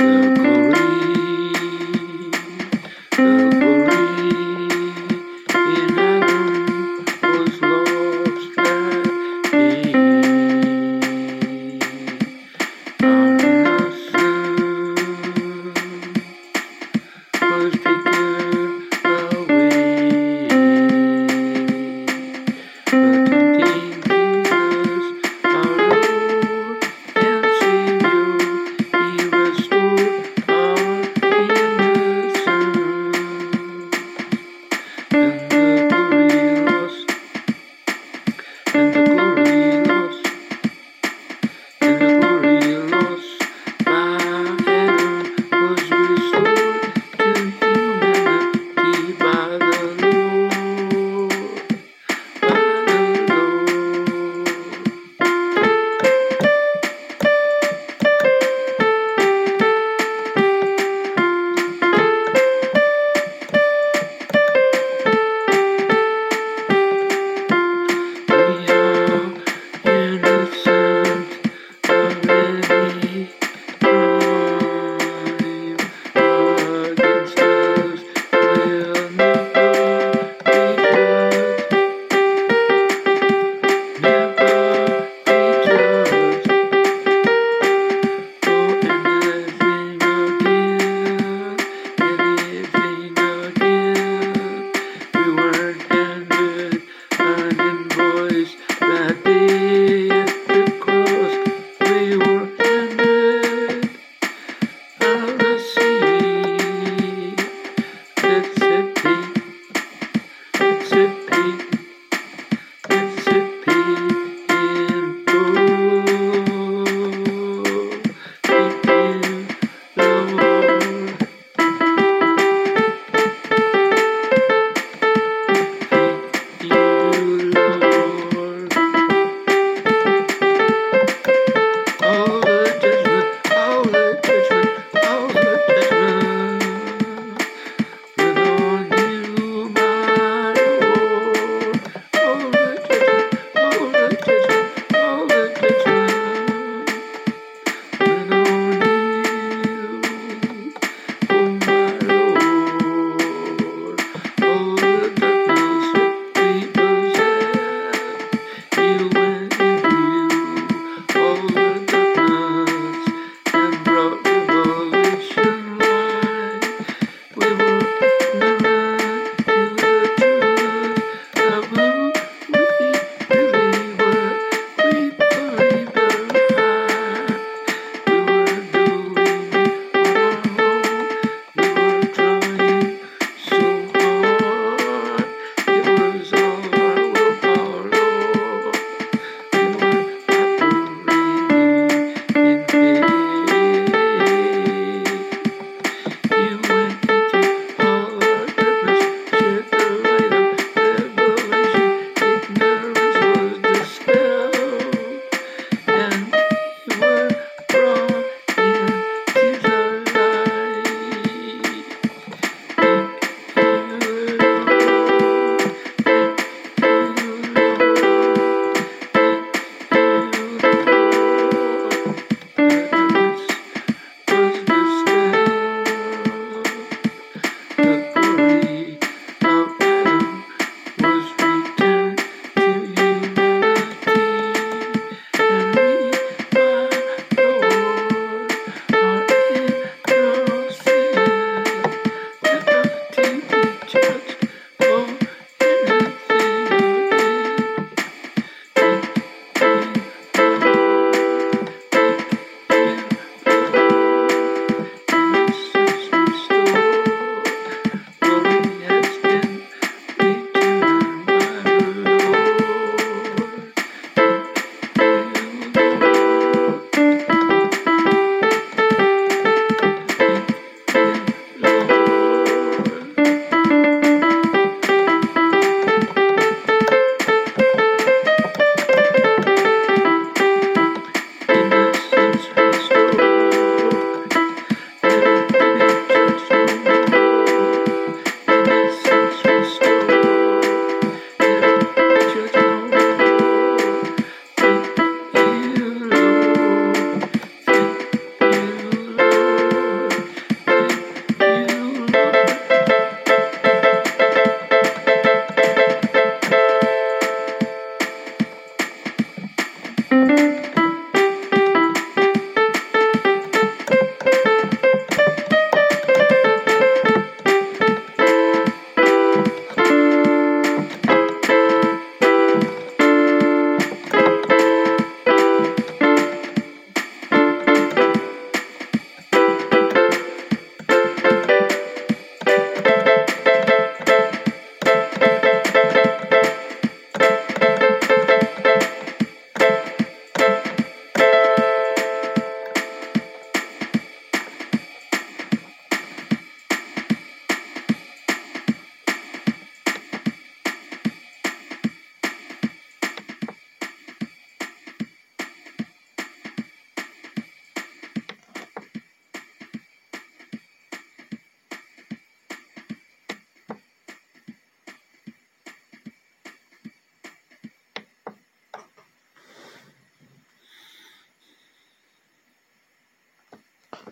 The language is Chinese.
嗯